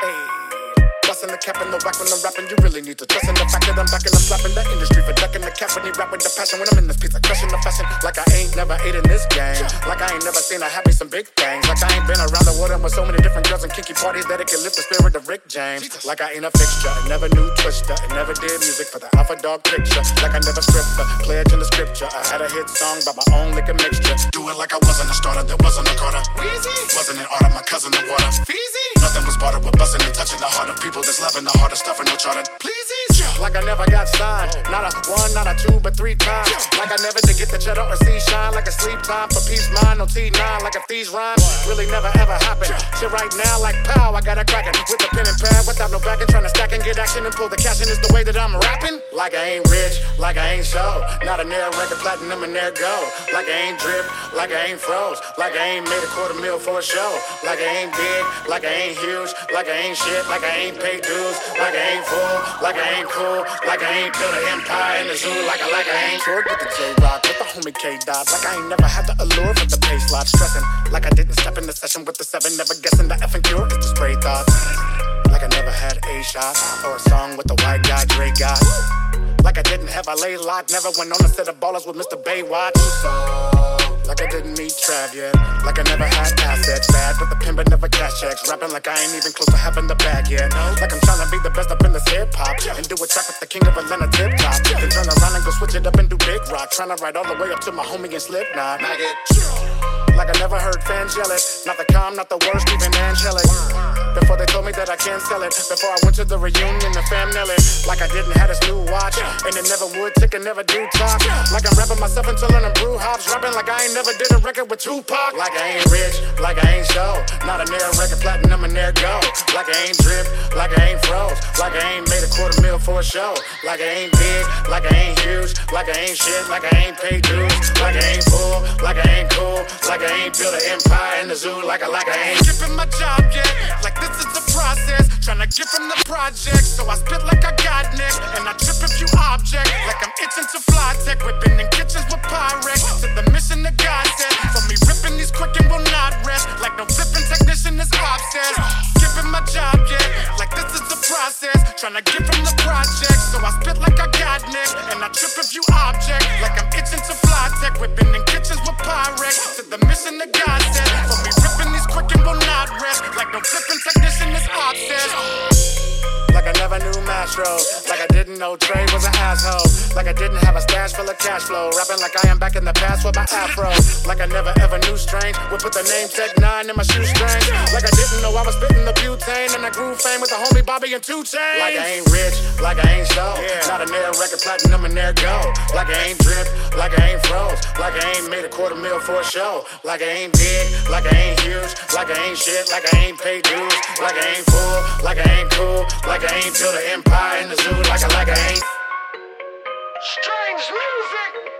Hey. Busting the cap in the whack when I'm rapping, you really need to trust in the fact that I'm back and I'm slapping the industry for ducking the cap when he rap with the passion. When I'm in this piece, I crushing the fashion like I ain't never ate in this game. Like I ain't never seen I have me some big things. Like I ain't been around the world and with so many different girls and kinky parties that it can lift the spirit of Rick James. Like I ain't a fixture, I never knew Twister, I never did music for the Alpha Dog picture. Like I never stripped the pledge in the scripture. I had a hit song by my own liquor mixture. Do it like I wasn't a starter, there wasn't a Carter. Weezy. Wasn't an art of my cousin the water. Feezy. Nothing was bartered with busting and touching the heart of people that's loving the of stuff and no charter. Pleases. Like I never got signed. Not a one, not a two, but three times. Like I never did get the cheddar or see shine. Like a sleep time for peace mind. No T9. Like if these rhymes really never ever happen. Shit right now like pow. I got a crackin' with a pen and pad without no backing. Trying to stack and get action and pull the cash in is the way that I'm rapping. Like I ain't rich. Like I ain't show. Not a near record platinum and there go. Like I ain't drip. Like I ain't froze. Like I ain't made a quarter mil for a show. Like I ain't big. Like I ain't huge. Like I ain't shit. Like I ain't paid dues. Like I ain't full. Like I ain't cool. Like I ain't built an empire in the zoo. Like I like I ain't toured with the Jay Rock. With the homie K Dot. Like I ain't never had the allure with the pace lot. Stressing. Like I didn't step in the session with the seven. Never guessing the effing cure is the spray thoughts. Like I never had a shot. Or a song with the white guy Dre got. Like I didn't have a lay lock. Never went on a set of ballers with Mr. Baywatch. Like I didn't meet Trav yet. Like I never had assets. Bad with the pin, but never cash checks. Rapping like I ain't even close to having the bag yet. Like I'm trying to be the best up in this hip hop. And do a track with the king of Atlanta tip top. Then turn around and go switch it up and do rock. Trying to ride all the way up to my homie and Slipknot. Like I never heard fans yell it. Not the calm, not the worst, even angelic. Before they told me that I can't sell it. Before I went to the reunion, the fam nail it. Like I didn't have this new watch. And it never would tick and never do talk. Like I'm rapping myself until I'm brew hops. Rapping like I ain't never did a record with Tupac. Like I ain't rich, like I ain't show. Not a near record platinum and go. Like I ain't drip, like I ain't froze. Like I ain't made a quarter mil for a show. Like I ain't big, like I ain't huge. Like I ain't shit, like I ain't paid dues. Like I ain't full, like I ain't cool. Like I ain't built an empire in the zoo. Like I like I ain't skipping my job yet. Like this is the process. Tryna get from the project. So I spit like I got neck. And I trip a few objects. Like I'm itching to fly tech. Whipping Skipping my job yet. Like this is the process. Tryna get from the project. So I spit like I got neck. And I trip a few objects. Like I'm itching to fly tech. Whipping in kitchens with Pyrex. To the mission that God said. For me ripping these quick and will not rest. Like no flipping technician is obsessed. Like I never knew Mastro. Like I didn't know Trey was an asshole. Like I didn't have a stash full of cash flow. Rapping like I am back in the past with my afro. Like I never ever knew strange. Would put the name Tech N9ne in my shoestring. Like I didn't know I was spitting the butane. And I grew fame with the homie Bobby and Two Chainz. Like I ain't rich, like I ain't show. Not a nail record platinum and there go. Like I ain't drip, like I ain't froze. Like I ain't made a quarter mil for a show. Like I ain't big, like I ain't huge. Like I ain't shit, like I ain't paid dues. Like I ain't full, like I ain't cool. Like I ain't built an empire in the zoo. Like I like I ain't. Strange music.